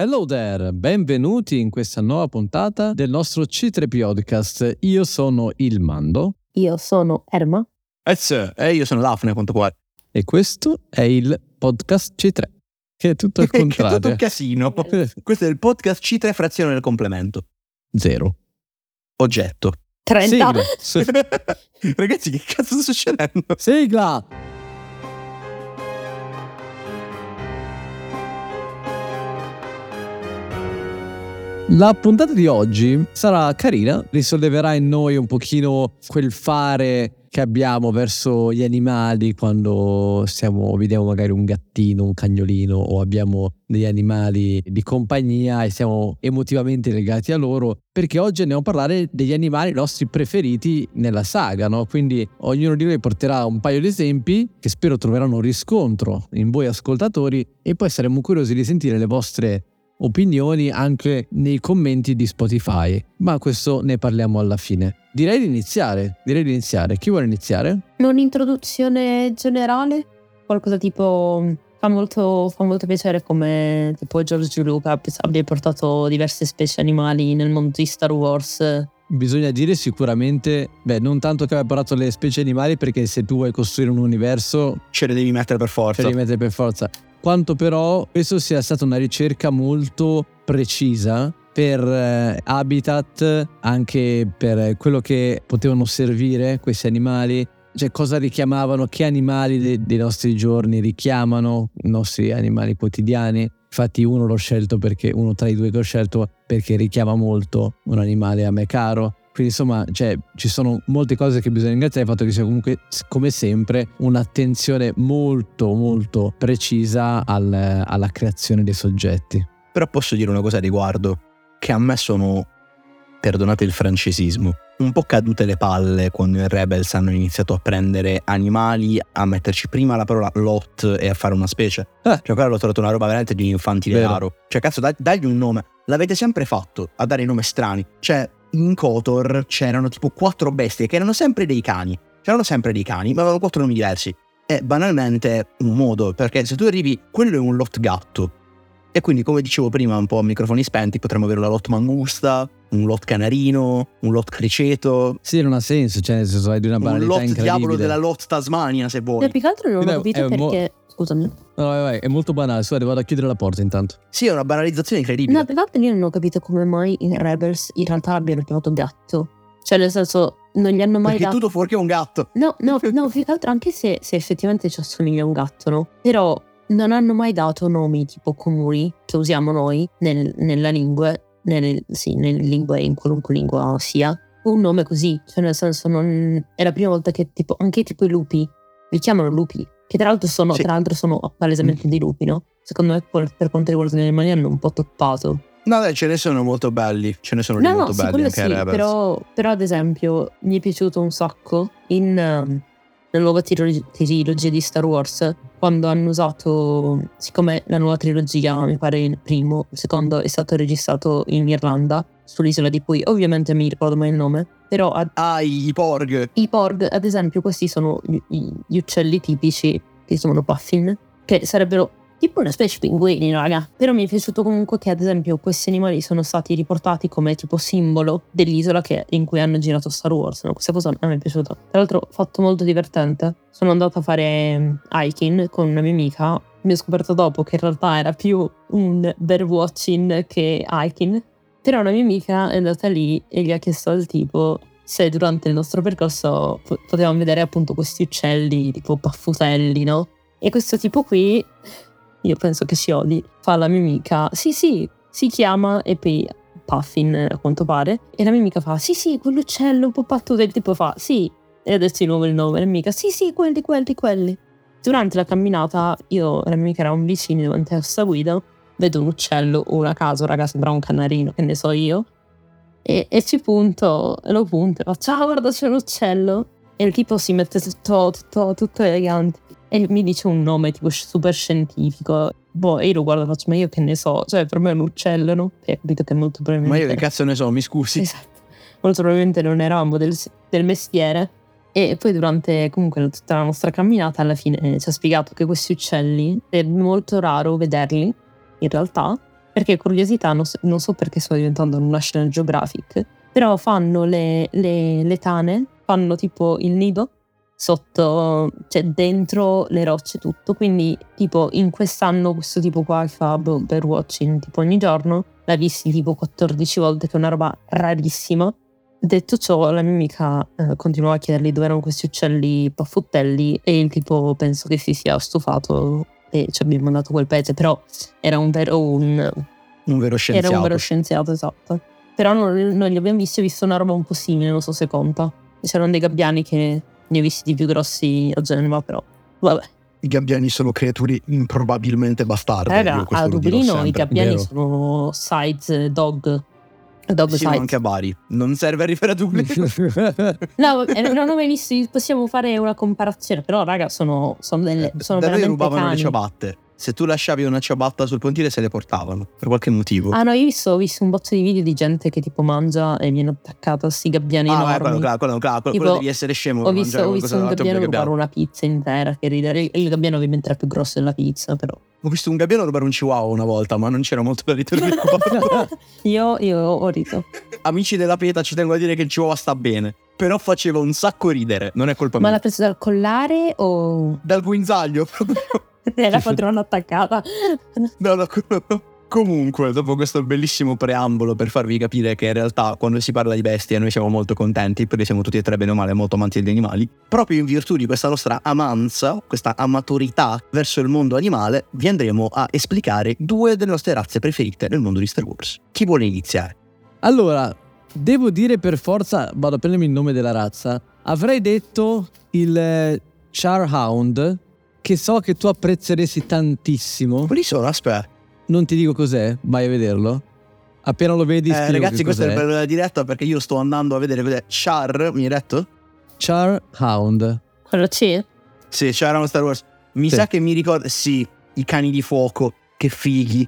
Hello there, benvenuti in questa nuova puntata del nostro C3 Podcast. Io sono il Mando. Io sono Erma. Eh e io sono Daphne, a quanto pare. E questo è il podcast C3, che è tutto al contrario. è tutto un casino. questo è il podcast C3 frazione del complemento. Zero. Oggetto. 30. Sigla. Ragazzi, che cazzo sta succedendo? Sigla! La puntata di oggi sarà carina, risolleverà in noi un pochino quel fare che abbiamo verso gli animali quando siamo, vediamo magari un gattino, un cagnolino o abbiamo degli animali di compagnia e siamo emotivamente legati a loro, perché oggi andiamo a parlare degli animali nostri preferiti nella saga, no? Quindi ognuno di noi porterà un paio di esempi che spero troveranno riscontro in voi ascoltatori e poi saremo curiosi di sentire le vostre opinioni anche nei commenti di Spotify, ma questo ne parliamo alla fine. Direi di iniziare, direi di iniziare. Chi vuole iniziare? Un'introduzione generale? Qualcosa tipo... Fa molto, fa molto piacere come tipo George Lucas abbia portato diverse specie animali nel mondo di Star Wars Bisogna dire sicuramente, beh, non tanto che abbia portato le specie animali, perché se tu vuoi costruire un universo, ce le devi mettere per forza. Ce le devi mettere per forza quanto però questo sia stata una ricerca molto precisa per eh, habitat, anche per quello che potevano servire questi animali, cioè cosa richiamavano, che animali de- dei nostri giorni richiamano i nostri animali quotidiani. Infatti uno l'ho scelto perché, uno tra i due che ho scelto perché richiama molto un animale a me caro quindi insomma cioè, ci sono molte cose che bisogna ringraziare, il fatto che sia comunque come sempre un'attenzione molto molto precisa al, alla creazione dei soggetti. Però posso dire una cosa a riguardo, che a me sono, perdonate il francesismo, un po' cadute le palle quando i Rebels hanno iniziato a prendere animali, a metterci prima la parola lot e a fare una specie. Eh. Cioè, quella l'ho trovato una roba veramente di un infantile raro. Cioè, cazzo, dagli un nome. L'avete sempre fatto a dare nomi strani. Cioè, in Kotor c'erano tipo quattro bestie che erano sempre dei cani. C'erano sempre dei cani, ma avevano quattro nomi diversi. È banalmente un modo, perché se tu arrivi, quello è un lot gatto. E quindi, come dicevo prima, un po' a microfoni spenti, potremmo avere una lot mangusta, un lot canarino, un lot criceto. Sì, non ha senso, cioè nel senso hai di una banalità Un lot diavolo della lot Tasmania, se vuoi. E più che altro non ho capito perché... Mo- Scusami. No, vai, vai, è molto banale. Guarda, vado a chiudere la porta intanto. Sì, è una banalizzazione incredibile. No, più che altro io non ho capito come mai i Rebels in realtà abbiano chiamato gatto. Cioè, nel senso, non gli hanno mai Perché dato... tutto fuorché è un gatto. No, no, no, più che altro anche se, se effettivamente ci assomiglia a un gatto, no? Però non hanno mai dato nomi tipo comuni che usiamo noi nel, nella lingua, nelle, sì, nelle lingue, in qualunque lingua sia. Un nome così, cioè nel senso non... È la prima volta che tipo, anche tipo i lupi, li chiamano lupi. Che tra l'altro sono, sì. tra l'altro sono palesemente mm. dei lupi, no? Secondo me per, per quanto riguarda gli animali hanno un po' toppato. No, dai, ce ne sono molto belli. Ce ne sono no, molto no, belli anche sì, però, però, ad esempio, mi è piaciuto un sacco in uh, la nuova trilogia di Star Wars. Quando hanno usato, siccome la nuova trilogia, mi pare il primo, il secondo è stato registrato in Irlanda, sull'isola di Pui, ovviamente mi ricordo mai il nome, però... Ad, ah, i porg. I porg, ad esempio, questi sono gli, gli uccelli tipici che chiamano puffin, che sarebbero tipo una specie di pinguini, raga. Però mi è piaciuto comunque che, ad esempio, questi animali sono stati riportati come tipo simbolo dell'isola che, in cui hanno girato Star Wars. No? Questa cosa me è piaciuta. Tra l'altro, fatto molto divertente. Sono andata a fare mm, hiking con una mia amica. Mi ho scoperto dopo che in realtà era più un bear watching che hiking però una mia amica è andata lì e gli ha chiesto al tipo se durante il nostro percorso potevamo vedere appunto questi uccelli tipo paffutelli, no? E questo tipo qui, io penso che si odi, fa alla mia amica, sì sì, si chiama e poi Puffin a quanto pare, e la mia amica fa, sì sì, quell'uccello un po' pattuto, il tipo fa, sì, e adesso di nuovo il nome, la mia amica, sì sì, quelli, quelli, quelli. Durante la camminata io e la mia amica eravamo vicini davanti a questa guida vedo un uccello, una caso, raga, sembra un canarino, che ne so io. E, e ci punto, e lo punto, e faccio, ciao, guarda, c'è un uccello. E il tipo si mette tutto, tutto, tutto elegante. E mi dice un nome tipo super scientifico. Boh, io lo guardo e faccio, ma io che ne so, cioè per me è un uccello, no? E ho capito che molto probabilmente... Ma io che cazzo ne so, mi scusi. Esatto. Molto probabilmente non eravamo del, del mestiere. E poi durante comunque tutta la nostra camminata alla fine ci ha spiegato che questi uccelli è molto raro vederli in realtà, perché curiosità, non so, non so perché sto diventando un National Geographic, però fanno le, le, le tane, fanno tipo il nido sotto, cioè dentro le rocce tutto, quindi tipo in quest'anno questo tipo qua che fa boh, watching tipo ogni giorno, l'ha visti tipo 14 volte che è una roba rarissima. Detto ciò, la mia amica eh, continuava a chiedergli dove erano questi uccelli paffuttelli e il tipo penso che si sia stufato e ci abbiamo mandato quel pezzo, però era un vero un, un vero scienziato. Era un vero scienziato, esatto. Però noi, noi li abbiamo visti e visto una roba un po' simile, non so se conta. C'erano dei gabbiani che ne ho visti più grossi a Genova, però vabbè. I gabbiani sono creature improbabilmente bastarde. Raga, a Dublino i gabbiani Vero. sono size dog. Dog sì, size. anche a Bari. Non serve a riferire a Dublino. no, non ho mai visto. Possiamo fare una comparazione. Però, raga, sono, sono delle. Eh, sono da noi rubavano cani. le ciabatte se tu lasciavi una ciabatta sul pontile se le portavano per qualche motivo. Ah no, io ho visto, un botto di video di gente che tipo mangia e viene attaccata a sti gabbiani ah, enormi. quello, quello, quello, quello, tipo, quello devi essere scemo. Ho visto, ho visto un gabbiano rubare una pizza intera, che ridere. Il gabbiano ovviamente era più grosso della pizza, però. Ho visto un gabbiano rubare un chihuahua una volta, ma non c'era molto da ritornare. io, io ho rito. Amici della Peta, ci tengo a dire che il chihuahua sta bene però faceva un sacco ridere, non è colpa Ma mia. Ma l'ha preso dal collare o... Dal guinzaglio proprio. È la padrona attaccata. No, no, Comunque, dopo questo bellissimo preambolo per farvi capire che in realtà quando si parla di bestie noi siamo molto contenti perché siamo tutti e tre bene o male molto amanti degli animali, proprio in virtù di questa nostra amanza, questa amatorità verso il mondo animale, vi andremo a esplicare due delle nostre razze preferite nel mondo di Star Wars. Chi vuole iniziare? Allora, devo dire per forza, vado a prendermi il nome della razza, avrei detto il eh, Charhound che so che tu apprezzeresti tantissimo. Quali sono? Aspetta. Non ti dico cos'è, vai a vederlo. Appena lo vedi, eh, ragazzi, questo cos'è. è bello della diretta perché io sto andando a vedere cos'è. Char, mi hai detto? Char Hound. Quello C? Sì, Char Hound Star Wars. Mi sì. sa che mi ricorda. Sì, i cani di fuoco. Che fighi.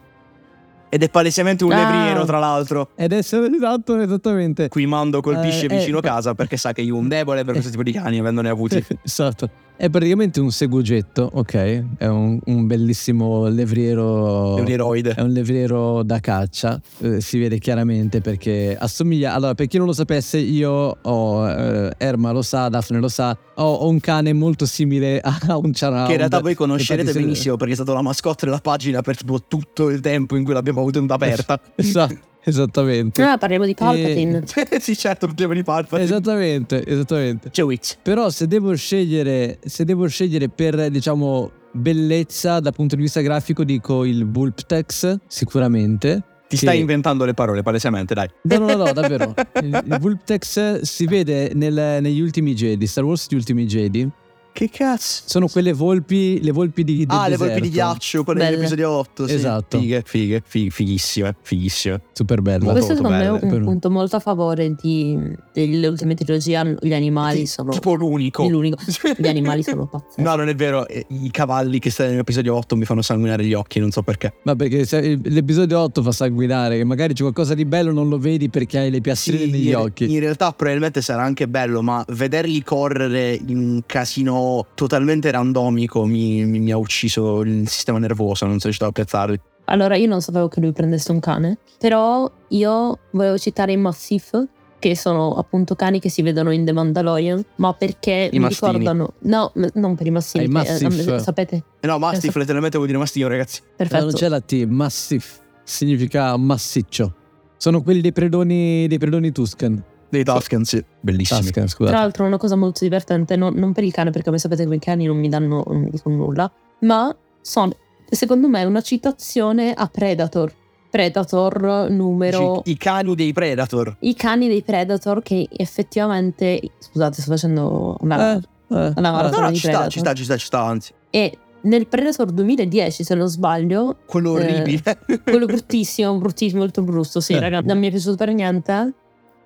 Ed è palesemente un ah. levriero, tra l'altro. Ed è esatto, esattamente. Qui Mando colpisce eh, vicino eh, casa perché sa che io ho un debole per questo tipo di cani, avendone avuti. esatto. È praticamente un segugetto, ok? È un, un bellissimo levriero. Levrieroide. È un levriero da caccia. Eh, si vede chiaramente perché assomiglia. Allora, per chi non lo sapesse, io ho. Eh, Erma lo sa, Daphne lo sa. Ho, ho, un cane molto simile a un Charhound. Che in realtà voi conoscerete benissimo perché è stato la mascotte della pagina per tipo tutto il tempo in cui l'abbiamo avuto in aperta. esatto. Esattamente. Ah, parliamo di Palpatine. E... sì, certo, parliamo di Palpatine. Esattamente, esattamente. C'è Wix. Però se devo scegliere, se devo scegliere per, diciamo, bellezza dal punto di vista grafico, dico il Vulptex, sicuramente. Ti che... stai inventando le parole, palesemente, dai. No, no, no, davvero. il, il Vulptex si vede nel, negli ultimi Jedi, Star Wars Gli ultimi Jedi che cazzo? Sono quelle volpi, le volpi di, Ah, le volpi di ghiaccio, quelle Belle. dell'episodio 8. Sì. Esatto. Fighe, fighe, fighe, fighissime, fighissime. Super bello. Questo secondo me è un punto molto a favore di, delle ultime trilogie. Gli animali sono. Tipo l'unico. l'unico. Gli animali sono pazzeschi. No, non è vero. I cavalli che stanno nell'episodio 8 mi fanno sanguinare gli occhi, non so perché. Ma perché l'episodio 8 fa sanguinare, che magari c'è qualcosa di bello, non lo vedi perché hai le piastrine sì, negli in, occhi. In realtà, probabilmente sarà anche bello, ma vederli correre in un casino totalmente totalmente randomico mi, mi, mi, ha ucciso il sistema nervoso, non sono riuscito a apprezzarli. Allora, io non sapevo che lui prendesse un cane, però io volevo citare i Massif, che sono appunto cani che si vedono in The Mandalorian, ma perché I mi mastini. ricordano... No, non per i massini, ah, eh, sapete? Eh no, Mastiff letteralmente vuol dire mastino, ragazzi. Perfetto. non c'è la T, Massif significa massiccio. Sono quelli dei predoni, dei predoni Tuscan. Dei Tuscan, sì. Bellissimi. Tuscan, scusate. Tra l'altro una cosa molto divertente, non, non, per il cane perché come sapete quei cani non mi danno non nulla, ma sono secondo me una citazione a Predator. Predator numero... I cani dei Predator. I cani dei Predator che effettivamente... Scusate, sto facendo una... Eh, eh, una maratona no, di ci sta, ci sta, ci sta, ci sta, anzi. E nel Predator 2010, se non sbaglio... Quello orribile. Eh, quello bruttissimo, bruttissimo, molto brutto, sì, Eh. raga, non mi è piaciuto per niente.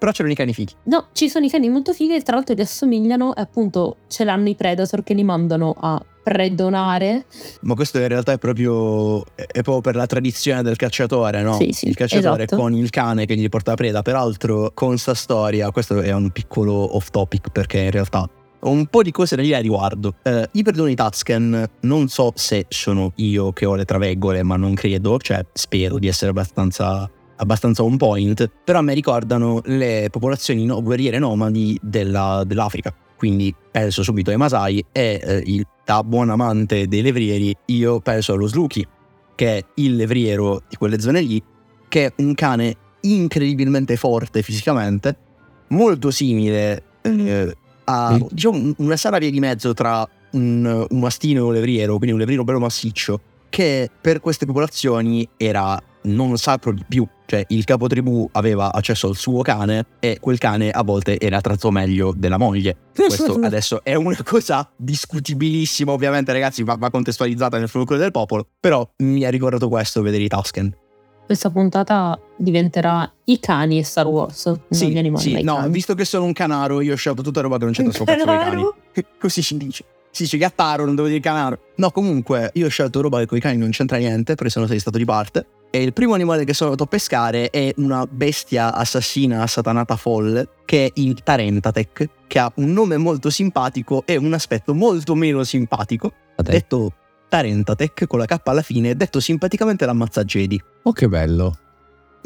Però c'erano i cani fighi. No, ci sono i cani molto fighi e tra l'altro li assomigliano e appunto ce l'hanno i Predator che li mandano a predonare. Ma questo in realtà è proprio, è proprio per la tradizione del cacciatore, no? Sì, sì, il cacciatore esatto. con il cane che gli porta preda. Peraltro, con sta storia, questo è un piccolo off topic perché in realtà Ho un po' di cose da dire a riguardo. Eh, I pedoni Tatsken non so se sono io che ho le traveggole, ma non credo, cioè spero di essere abbastanza abbastanza on point, però me ricordano le popolazioni no, guerriere nomadi della, dell'Africa. Quindi penso subito ai Masai e eh, il, da buon amante dei levrieri io penso allo Sluki, che è il levriero di quelle zone lì, che è un cane incredibilmente forte fisicamente, molto simile eh, a diciamo, una sana via di mezzo tra un, un mastino e un levriero, quindi un levriero bello massiccio, che per queste popolazioni era non sacro di più. Cioè, il capotribù aveva accesso al suo cane e quel cane a volte era tratto meglio della moglie. Questo adesso è una cosa discutibilissima, ovviamente, ragazzi, va, va contestualizzata nel fulcro del popolo. Però mi ha ricordato questo vedere i Tusken. Questa puntata diventerà i cani e Star Wars. non Sì, gli animali, sì, no, cani. visto che sono un canaro, io ho scelto tutta roba che non c'entra con i cani. Così si dice. Si dice gattaro, non devo dire canaro. No, comunque, io ho scelto roba che con i cani non c'entra niente, perché sono sei stato di parte. E il primo animale che sono andato a pescare è una bestia assassina assatanata folle, che è il Tarentatek, che ha un nome molto simpatico e un aspetto molto meno simpatico. Detto Tarentatek con la K alla fine, detto simpaticamente l'ammazza Jedi. Oh, che bello.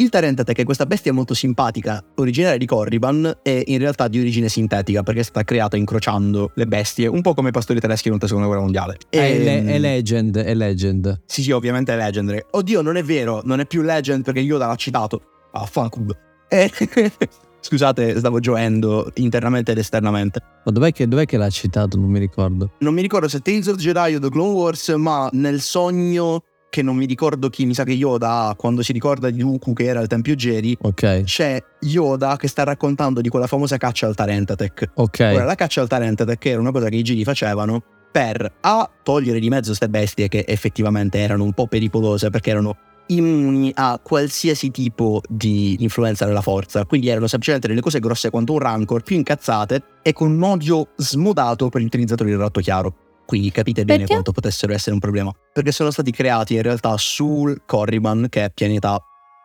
Il Tarentate, è questa bestia molto simpatica, originaria di Corriban, è in realtà di origine sintetica perché è stata creata incrociando le bestie, un po' come i pastori tedeschi durante la seconda guerra mondiale. È, Ehm, le- è legend, è legend. Sì, sì, ovviamente è Legendary. Oddio, non è vero, non è più Legend perché Yoda l'ha citato. Ah, fanculo. Eh, Scusate, stavo gioendo internamente ed esternamente. Ma dov'è che, dov'è che l'ha citato? Non mi ricordo. Non mi ricordo se Tales of Jedi o The Clone Wars, ma nel sogno che non mi ricordo chi mi sa che Yoda quando si ricorda di Dooku che era al Tempio Jedi, Ok, c'è Yoda che sta raccontando di quella famosa caccia al Tarentatech. ok. Ora, la caccia al Tarentatech era una cosa che i Jedi facevano per A. togliere di mezzo queste bestie che effettivamente erano un po' pericolose perché erano immuni a qualsiasi tipo di influenza della forza, quindi erano semplicemente delle cose grosse quanto un rancor, più incazzate e con un odio smodato per gli utilizzatori del ratto chiaro. Quindi capite bene Perché? quanto potessero essere un problema. Perché sono stati creati in realtà sul Corriban, che è pianeta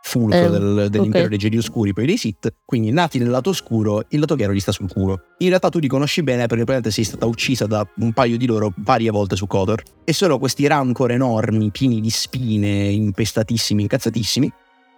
fulcro Eh, del- dell'impero ok. dei Jedi Oscuri, poi dei Sith, quindi nati nel lato oscuro, il lato chiaro gli sta sul culo. In realtà tu li conosci bene perché probabilmente sei stata uccisa da un paio di loro varie volte su Kotor. E sono questi rancor enormi, pieni di spine, impestatissimi, incazzatissimi.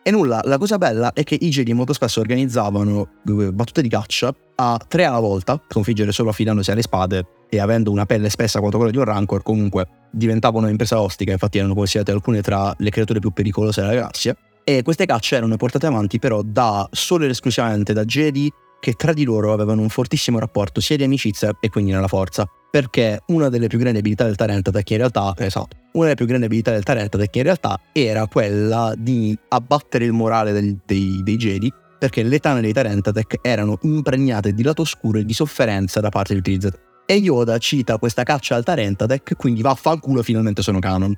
E nulla, la cosa bella è che i Jedi molto spesso organizzavano eh, battute di caccia a tre alla volta, sconfiggere solo affidandosi alle spade e avendo una pelle spessa quanto quella di un rancor, comunque diventavano un'impresa ostica, infatti erano considerate alcune tra le creature più pericolose della galassia. E queste cacce erano portate avanti però da solo ed esclusivamente da Jedi che tra di loro avevano un fortissimo rapporto sia di amicizia e quindi nella forza. Perché una delle più grandi abilità del Tarentatech in realtà, esatto, una delle più grandi abilità del Tarentatech in realtà era quella di abbattere il morale del- dei, dei Jedi perché le tane dei Tarentatech erano impregnate di lato oscuro e di sofferenza da parte degli utilizzatori. E Yoda cita questa caccia al Tarentatech, quindi vaffanculo finalmente sono canon.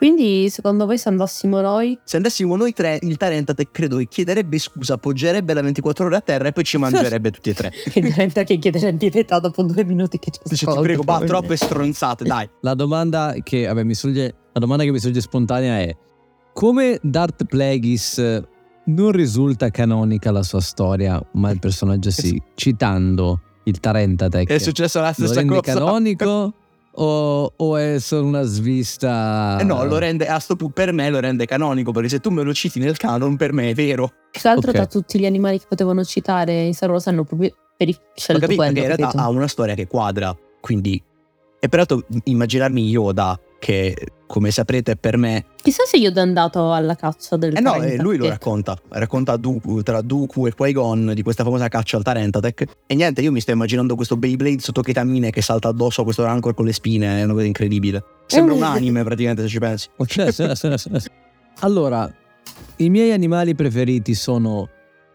Quindi, secondo voi, se andassimo noi, Se andassimo noi tre, il Tarentatech credo che chiederebbe scusa, appoggerebbe la 24 ore a terra e poi ci mangerebbe tutti e tre. che diventa che chiedere di pietà dopo due minuti che ci Dice, ti prego, probabilmente. troppe stronzate, dai. La domanda che, vabbè, mi sorge, la domanda che mi sorge spontanea è: come Darth Plagueis eh, non risulta canonica la sua storia, ma il personaggio sì, citando il Tarentatech, È successa la lo stessa rende cosa. canonico o, o è solo una svista? Eh no, lo rende, a sto punto per me lo rende canonico, perché se tu me lo citi nel canon, per me è vero. Più che altro Ok. tra tutti gli animali che potevano citare in Star Wars hanno proprio scelto capito? quello. Perché in realtà capito? ha una storia che quadra, quindi... E peraltro immaginarmi Yoda, che come saprete per me... Chissà se Yoda è andato alla caccia del Eh no, eh, lui lo racconta, racconta Dooku, tra Dooku e Qui-Gon di questa famosa caccia al Tarentatech. E niente, io mi sto immaginando questo Beyblade sotto ketamine che salta addosso a questo Rancor con le spine, è una cosa incredibile. Sembra un anime praticamente se ci pensi. Sì, sì, sì, sì. Allora, i miei animali preferiti sono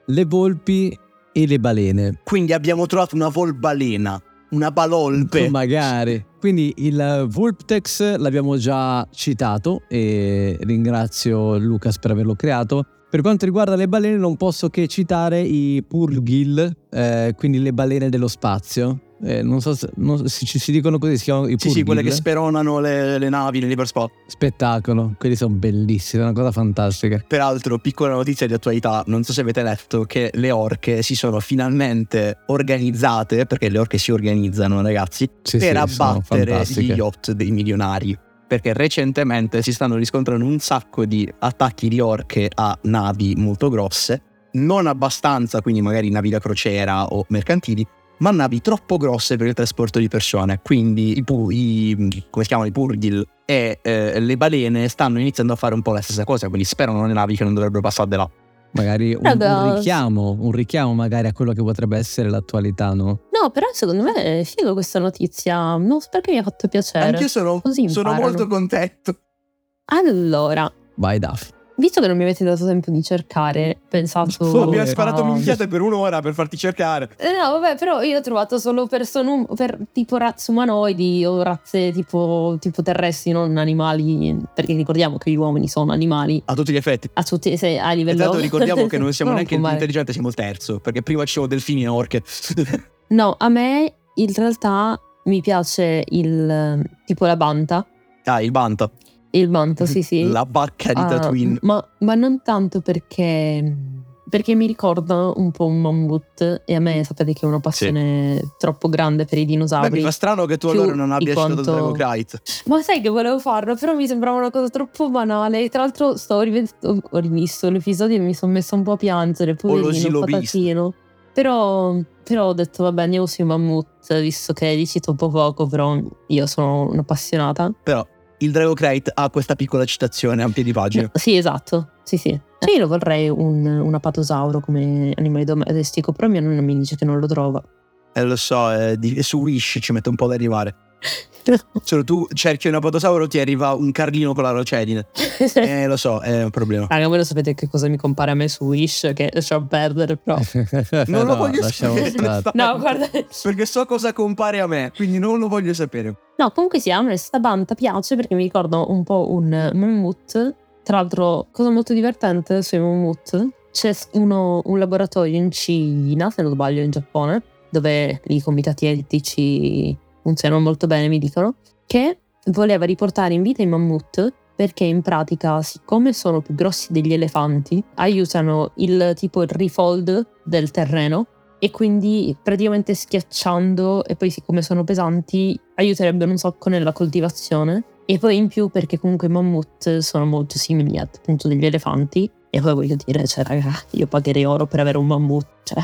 le volpi e le balene. Quindi abbiamo trovato una volbalena, una balolpe. Magari. Quindi il Vulptex l'abbiamo già citato e ringrazio Lucas per averlo creato. Per quanto riguarda le balene non posso che citare i Purgil, eh, quindi le balene dello spazio, Eh, non so se non- si, ci- si dicono così, si chiamano i Sì, sì, quelle che speronano le, le navi nell'hyperspot. Spettacolo, quelli sono bellissimi, è una cosa fantastica. Peraltro, piccola notizia di attualità, non so se avete letto che le orche si sono finalmente organizzate, perché le orche si organizzano ragazzi, Sì, per sì, abbattere gli yacht dei milionari. Perché recentemente si stanno riscontrando un sacco di attacchi di orche a navi molto grosse, non abbastanza, quindi magari navi da crociera o mercantili, ma navi troppo grosse per il trasporto di persone. Quindi i, pu- i- come si chiamano i purghil e eh, le balene stanno iniziando a fare un po' la stessa cosa, quindi sperano le navi che non dovrebbero passare da là. Magari un, un richiamo, un richiamo magari a quello che potrebbe essere l'attualità, no? No, però secondo me è figo questa notizia. Non so perché mi ha fatto piacere. Anch'io sono, Così sono imparano. molto contento. Allora, Vai Daf. Visto che non mi avete dato tempo di cercare, pensato. Oh, Abbiamo sparato a- minchiate per un'ora per farti cercare. Eh, No, vabbè, però io ho trovato solo persone per tipo razze umanoidi o razze tipo, tipo terrestri, non animali. Perché ricordiamo che gli uomini sono animali. A tutti gli effetti. A tutti, se, a E livello. tanto ricordiamo che non siamo neanche il più male. intelligente, siamo il terzo. Perché prima ci sono delfini e orche. No, a me in realtà mi piace il tipo la banta. ah, il banta. Il banta, sì, sì. La vacca di Ah, Tatooine. ma, ma non tanto perché. Perché mi ricorda un po' un mammut e a me sapete che è una passione troppo grande per i Beh, dinosauri. mi fa strano che tu allora non abbia di scelto quanto- Drago Kite. Ma sai che volevo farlo, però mi sembrava una cosa troppo banale. Tra l'altro sto rive- ho rivisto l'episodio e mi sono messa un po' a piangere, poverino, sì, patatino. Però, però ho detto, vabbè, andiamo sui mammut, visto che li cito un po' poco, però io sono un'appassionata. Però il Drago Kite ha questa piccola citazione a piedi pagina. Sì, esatto, sì, sì. Cioè io lo vorrei un, un apatosauro come animale domestico, però mia nonna mi dice che non lo trova. Eh, lo so, eh, di- su Wish ci mette un po' ad arrivare. Solo tu cerchi un apatosauro, ti arriva un carlino con la rocedine. Eh, lo so, è un problema. Raga, voi lo sapete che cosa mi compare a me su Wish, che lasciamo perdere, però... Non lo No, voglio sapere. No, guarda... Perché so cosa compare a me, quindi non lo voglio sapere. No, comunque sia, a me sta banda piace perché mi ricordo un po' un mammut. Tra l'altro, cosa molto divertente sui mammut, c'è uno- un laboratorio in Cina, se non sbaglio in Giappone, dove i comitati etici funzionano molto bene, mi dicono, che voleva riportare in vita i mammut perché in pratica, siccome sono più grossi degli elefanti, aiutano il tipo il refold del terreno e quindi praticamente schiacciando e poi siccome sono pesanti aiuterebbero un sacco nella coltivazione. E poi in più perché comunque i mammut sono molto simili appunto degli elefanti. E poi voglio dire cioè raga io pagherei oro per avere un mammut cioè.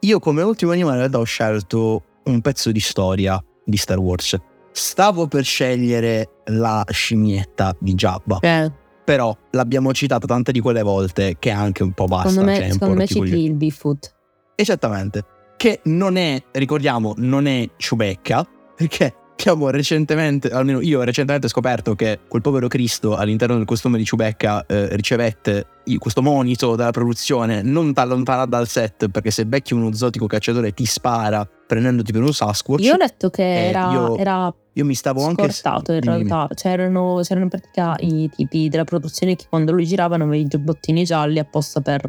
Io come ultimo animale ho scelto un pezzo di storia di Star Wars. Stavo per scegliere la scimmietta di Jabba, eh, però l'abbiamo citata tante di quelle volte che anche un po' basta. secondo cioè, me, po' secondo me rotti i ci coglioni. il Bigfoot Esattamente. Che non è, ricordiamo, non è Ciubecca, perché abbiamo recentemente, almeno io ho recentemente scoperto che quel povero Cristo all'interno del costume di Ciubecca eh, ricevette questo monito dalla produzione non da lontana dal set, perché se becchi uno zotico cacciatore ti spara prendendoti per un Sasquatch. io ho letto che Eh, era, io era Io mi stavo anche... in dimmi. realtà c'erano, c'erano in pratica i tipi della produzione che quando lui giravano aveva i giubbottini gialli apposta per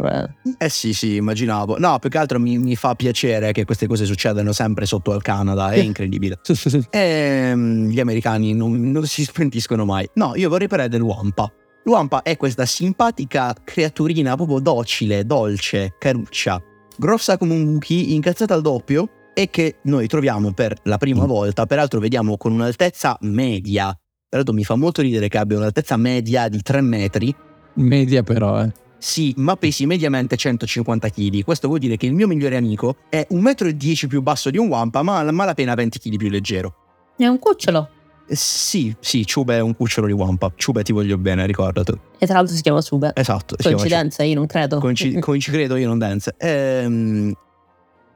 eh, Eh sì, sì, immaginavo. No, più che altro mi, mi fa piacere che queste cose succedano sempre sotto al Canada, è incredibile. E mm, gli americani non, non si spentiscono mai. No, io vorrei parlare dell'Uampa. L'Uampa è questa simpatica creaturina proprio docile, dolce, caruccia, grossa come un buchi, incazzata al doppio e che noi troviamo per la prima volta, peraltro vediamo con un'altezza media. Peraltro mi fa molto ridere che abbia un'altezza media di 3 metri. Media però, eh. Sì, ma pesi mediamente 150 kg. Questo vuol dire che il mio migliore amico è 1,10 m più basso di un Wampa, ma a malapena 20 kg più leggero. è un cucciolo Eh, Sì, sì, Ciube è un cucciolo di Wampa. Ciube ti voglio bene, ricordati. e tra l'altro si chiama Sube Esatto. coincidenza io non credo Ciube. Coinci- coinci credo io non dance. Ehm,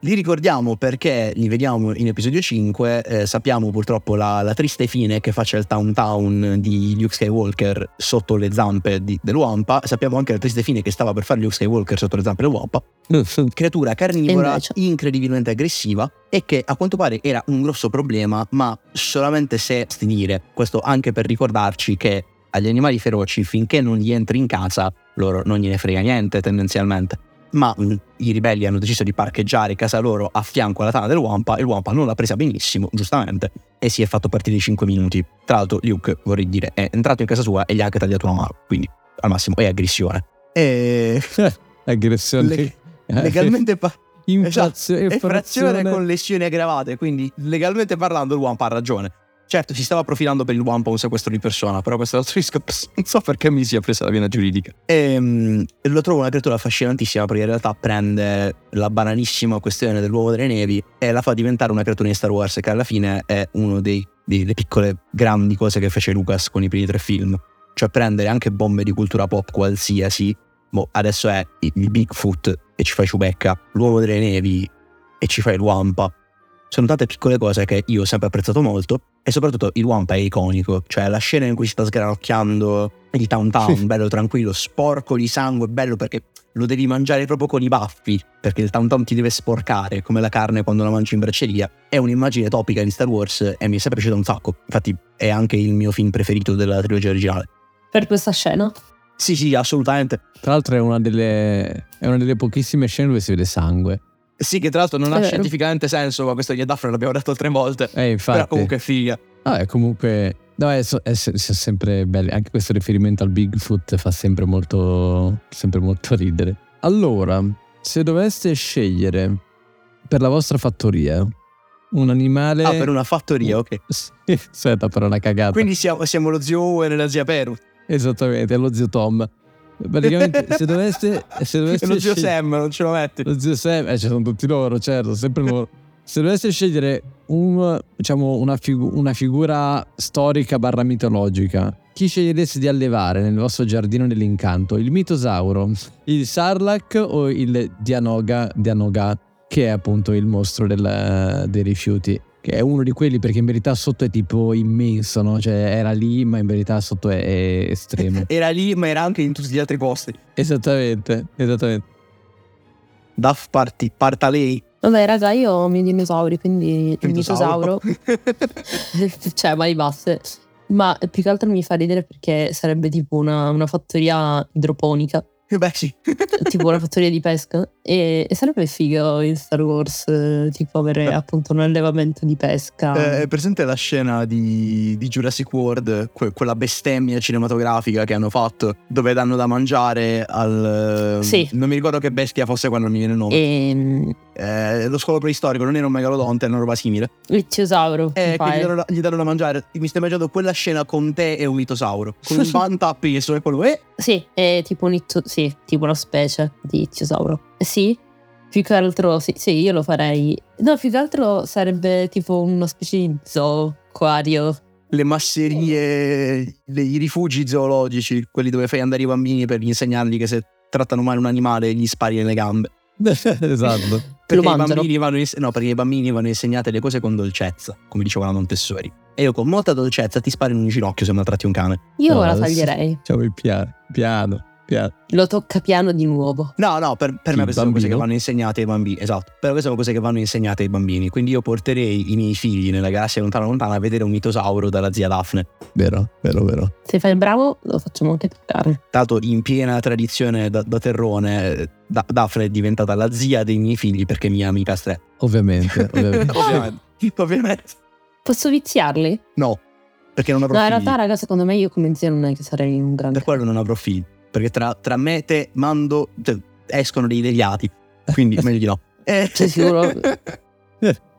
li ricordiamo perché li vediamo in episodio 5. eh, sappiamo purtroppo la, la triste fine che faccia il Town Town di Luke Skywalker sotto le zampe di, dell'Uampa. Sappiamo anche la triste fine che stava per fare Luke Skywalker sotto le zampe dell'Uampa. creatura carnivora invece? incredibilmente aggressiva e che a quanto pare era un grosso problema, ma solamente se stinire. Questo anche per ricordarci che agli animali feroci, finché non gli entri in casa, loro non gliene frega niente tendenzialmente. Ma mh, i ribelli hanno deciso di parcheggiare casa loro a fianco alla tana del Wampa, il Wampa non l'ha presa benissimo, giustamente, e si è fatto partire i 5 minuti. Tra l'altro Luke, vorrei dire, è entrato in casa sua e gli ha anche tagliato una mano, quindi al massimo è aggressione. E Aggressione. Le- legalmente pa- Infrazio- Esatto, infrazione. con lesioni aggravate, quindi legalmente parlando il Wampa ha ragione. Certo, si stava profilando per il Wampa un sequestro di persona, però questo è l'altro discorso. Non so perché mi sia presa la vena giuridica. E lo trovo una creatura affascinantissima perché in realtà prende la banalissima questione dell'uomo delle nevi e la fa diventare una creatura in Star Wars che alla fine è una delle piccole grandi cose che fece Lucas con i primi tre film. Cioè prendere anche bombe di cultura pop qualsiasi, boh, adesso è il Bigfoot e ci fai Chewbacca, l'uomo delle nevi e ci fai il Wampa. Sono tante piccole cose che io ho sempre apprezzato molto e soprattutto il Wampa è iconico, cioè la scena in cui si sta sgranocchiando di Town Town, bello tranquillo, sporco di sangue, bello perché lo devi mangiare proprio con i baffi, perché il Town Town ti deve sporcare come la carne quando la mangi in bracceria. È un'immagine topica di Star Wars e mi è sempre piaciuto un sacco. Infatti è anche il mio film preferito della trilogia originale. Per questa scena. Sì, sì, assolutamente. Tra l'altro è una delle, è una delle pochissime scene dove si vede sangue. Sì, che tra l'altro non ha È vero. scientificamente senso, ma questo di Daphne l'abbiamo detto tre volte. Eh, infatti. Però comunque è figa. Vabbè, comunque. No, è, è è sempre bello. Anche questo riferimento al Bigfoot fa sempre molto, sempre molto ridere. Allora, se doveste scegliere per la vostra fattoria un animale. Ah, per una fattoria, ok. Sì, aspetta, però una cagata. Quindi siamo, siamo lo zio Owen e la zia Peru. Esattamente, è lo zio Tom. Praticamente, se doveste. Se doveste lo zio Sam, non ce lo metti. Lo zio Sam, eh, ci sono tutti loro, certo, sempre loro. Se doveste scegliere un, diciamo, una, figu- una figura storica barra mitologica, chi scegliereste di allevare nel vostro giardino dell'incanto? Il mitosauro, il Sarlacc o il Dianoga, Dianoga che è appunto il mostro del- dei rifiuti? Che è uno di quelli perché in verità sotto è tipo immenso, no? Cioè era lì, ma in verità sotto è, è estremo. Era lì, ma era anche in tutti gli altri posti. esattamente, esattamente. Duff parti, parta lei. Vabbè, raga, io ho i miei dinosauri, quindi il Mitosauro. mitosauro. cioè, mai basse. Ma più che altro mi fa ridere perché sarebbe tipo una, una fattoria idroponica, Beh, sì. tipo una fattoria di pesca. E, e sarebbe figo in Star Wars, eh, tipo avere appunto un allevamento di pesca. Eh, è presente la scena di, di Jurassic World, que- quella bestemmia cinematografica che hanno fatto, dove danno da mangiare al... Sì. Non mi ricordo che bestia fosse quando mi viene il nome. E Eh, lo scolo preistorico non era un megalodonte, è una roba simile. il tiosauro. Eh, che gli danno, gli danno da mangiare. Mi stai immaginando quella scena con te e un mitosauro. Con un banta appeso e quello... Eh, Sì, è tipo, un itto- sì, tipo una specie di ittiosauro. Eh, Sì, più che altro, sì, sì, io lo farei. No, più che altro sarebbe tipo una specie di zoo, acquario. le masserie, i rifugi zoologici, quelli dove fai andare i bambini per insegnargli che se trattano male un animale gli spari nelle gambe. esatto. Perché i, bambini vanno ins- no, perché i bambini vanno insegnate le cose con dolcezza, come diceva la Montessori. E io con molta dolcezza ti sparo in un ginocchio se maltratti un cane. Io No, la taglierei. Facciamo il piano, piano, piano. Lo tocca piano di nuovo. No, no, per, per me queste sono cose che bambino? vanno insegnate ai bambini. Esatto, però queste sono cose che vanno insegnate ai bambini. Quindi io porterei i miei figli nella galassia lontana lontana a vedere un mitosauro dalla zia Daphne. Vero, vero, vero. Se fai il bravo, lo facciamo anche toccare. Dato in piena tradizione da, da terrone, Da- Daphne è diventata la zia dei miei figli perché mi ami castre. Ovviamente, ovviamente. Ovviamente. Ovviamente. Posso viziarli? No, perché non avrò No, in figli. realtà, raga, secondo me io come zia non è che sarei un grande. Per quello non avrò figli. Perché tra, tra me e te mando. cioè, escono dei deviati. Quindi meglio di no. Eh, Sei sicuro?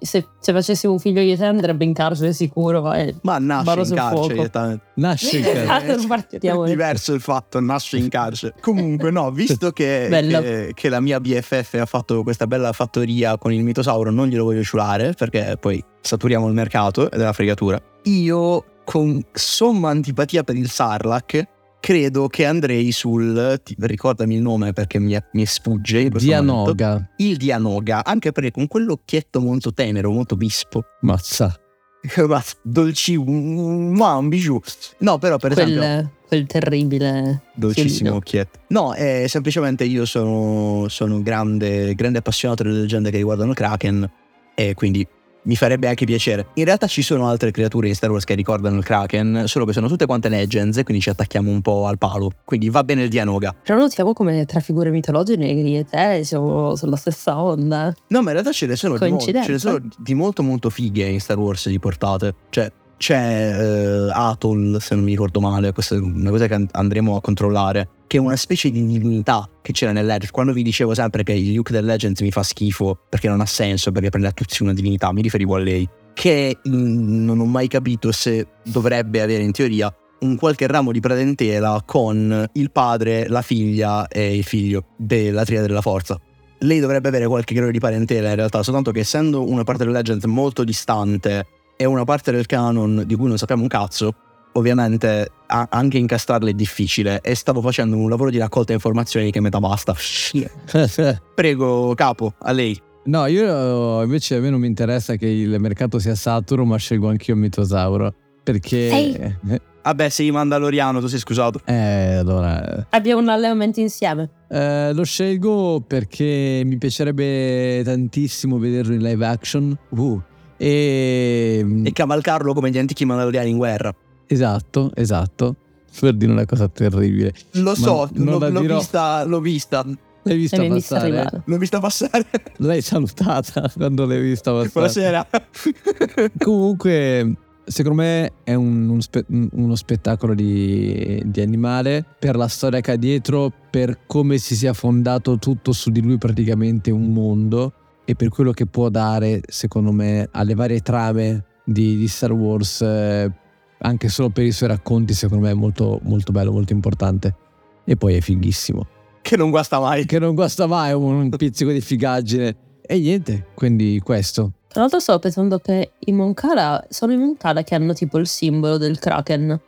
Se, se facessi un figlio di te andrebbe in carcere sicuro. vai. Ma nasce in carcere direttamente. Nasce in Eh. Ah, non partiamo. È diverso il fatto, nasce in carcere. Comunque, no, visto che, che, che la mia BFF ha fatto questa bella fattoria con il mitosauro, non glielo voglio ciulare perché poi saturiamo il mercato ed è una fregatura. Io, con somma antipatia per il Sarlacc, credo che andrei sul. ti- ricordami il nome perché mi, mi sfugge. in questo momento. Dianoga. Il Dianoga, anche perché con quell'occhietto molto tenero, molto bispo. Mazza. Ma dolci, un, ma un bijou. No, però per esempio. Quel, quel terribile. Dolcissimo occhietto. No, è semplicemente io sono, sono un grande, grande appassionato delle leggende che riguardano Kraken e quindi mi farebbe anche piacere. In realtà ci sono altre creature in Star Wars che ricordano il Kraken, solo che sono tutte quante legends, quindi ci attacchiamo un po' al palo. Quindi va bene il Dianoga. Però notiamo come tra figure mitologiche io e te siamo sulla stessa onda. No, ma in realtà ce ne sono, di, mo- ce ne sono di molto molto fighe in Star Wars di portate. Cioè, c'è eh, Atoll, se non mi ricordo male, questa è una cosa che an- andremo a controllare, che è una specie di divinità che c'era nel Legends. Quando vi dicevo sempre che il Luke del Legends mi fa schifo perché non ha senso, perché prende a tutti una divinità, mi riferivo a lei. Che mm, non ho mai capito se dovrebbe avere in teoria un qualche ramo di parentela con il padre, la figlia e il figlio della triade della forza lei dovrebbe avere qualche grado di parentela in realtà, soltanto che essendo una parte del Legend molto distante e una parte del canon di cui non sappiamo un cazzo, ovviamente a- anche incastrarle è difficile e stavo facendo un lavoro di raccolta informazioni che metà basta. Prego, capo, a lei. no, io invece a me non mi interessa che il mercato sia saturo, ma scelgo anch'io mitosauro. Perché... Ehi. Vabbè, sei mandaloriano, tu sei scusato. Eh, allora... Abbiamo un allenamento insieme. eh, lo scelgo perché mi piacerebbe tantissimo vederlo in live action. Uh, e... E cavalcarlo come gli antichi mandaloriani in guerra. Esatto, esatto. Per dire una cosa terribile. Lo so, non l'ho, dirò. vista, l'ho vista, L'hai vista L'hai vista passare? arrivare. l'ho vista passare. L'hai salutata quando l'hai vista passare? Buonasera. Comunque, secondo me è un- un spe- uno spettacolo di, di animale per la storia che ha dietro, per come si sia fondato tutto su di lui praticamente un mondo e per quello che può dare, secondo me, alle varie trame di, di Star Wars, eh, anche solo per i suoi racconti, secondo me è molto, molto bello, molto importante. E poi è fighissimo. che non guasta mai. Che non guasta mai un, pizzico di figaggine. E niente, quindi questo. Tra l'altro stavo pensando che i Moncala sono i Moncala che hanno tipo il simbolo del Kraken.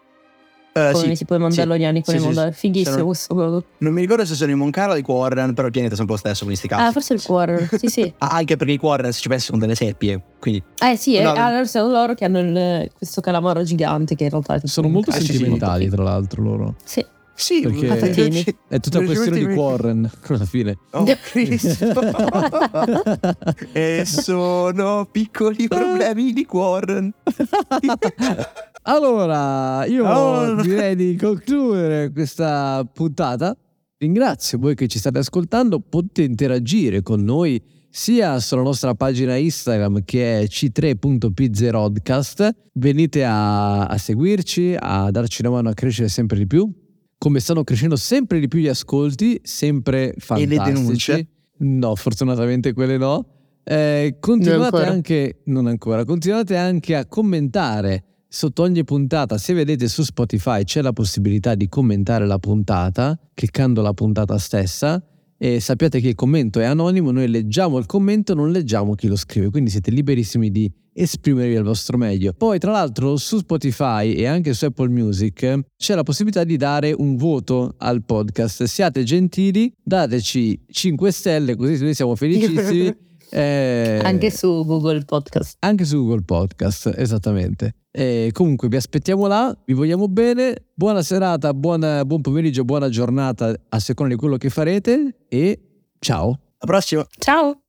Eh, come sì. tipo i Mandaloriani con Sì, i sì, Mandaloriani. Fighissimo Sono- questo cosa. Non mi ricordo se sono i Moncala o i Quarren, però il pianeta è sempre lo stesso con sti cazzi. Ah, forse il cuore. sì, sì. Ah, anche perché i Quarren, se ci pensi, sono delle seppie. Quindi, Eh sì, No, eh, allora sono loro che hanno il- questo calamaro gigante che in realtà Sono molto sì, sì, sentimentali, tra l'altro, loro. Sì. sì, Perché- Patatini. È tutta Non questione di Warren, alla fine. Oh, Cristo. e sono piccoli problemi di Quarren. Allora, io Oh. direi di concludere questa puntata. Ringrazio voi che ci state ascoltando. Potete interagire con noi sia sulla nostra pagina Instagram che è c3.pzrodcast. Venite a, a seguirci, a darci una mano a crescere sempre di più. Come stanno crescendo sempre di più gli ascolti, sempre fantastici. denunce? No, fortunatamente quelle no. Eh, continuate ancora. anche, non ancora, continuate anche a commentare sotto ogni puntata. Se vedete su Spotify c'è la possibilità di commentare la puntata, cliccando la puntata stessa. E sappiate che il commento è anonimo, noi leggiamo il commento, non leggiamo chi lo scrive, quindi siete liberissimi di esprimervi al vostro meglio. Poi, tra l'altro, su Spotify e anche su Apple Music c'è la possibilità di dare un voto al podcast. Siate gentili, dateci 5 stelle, così noi siamo felicissimi. Eh, Anche su Google Podcast. anche su Google Podcast, esattamente. E comunque vi aspettiamo là, vi vogliamo bene, buona serata, buona- buon pomeriggio, buona giornata a seconda di quello che farete e ciao. Alla prossima. Ciao!